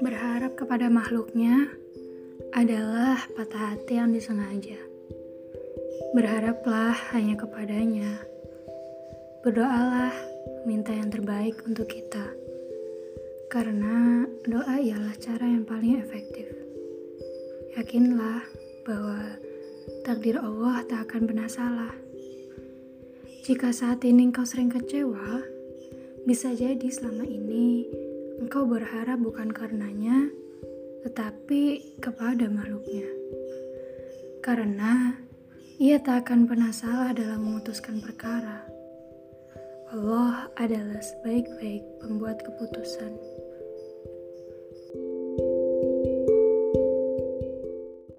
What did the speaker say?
Berharap kepada makhluknya adalah patah hati yang disengaja. Berharaplah hanya kepadanya. Berdoalah, minta yang terbaik untuk kita. Karena doa ialah cara yang paling efektif. Yakinlah bahwa takdir Allah tak akan pernah salah. Jika saat ini engkau sering kecewa, bisa jadi selama ini engkau berharap bukan karenanya, tetapi kepada makhluknya. Karena ia tak akan pernah salah dalam memutuskan perkara. Allah adalah sebaik-baik pembuat keputusan.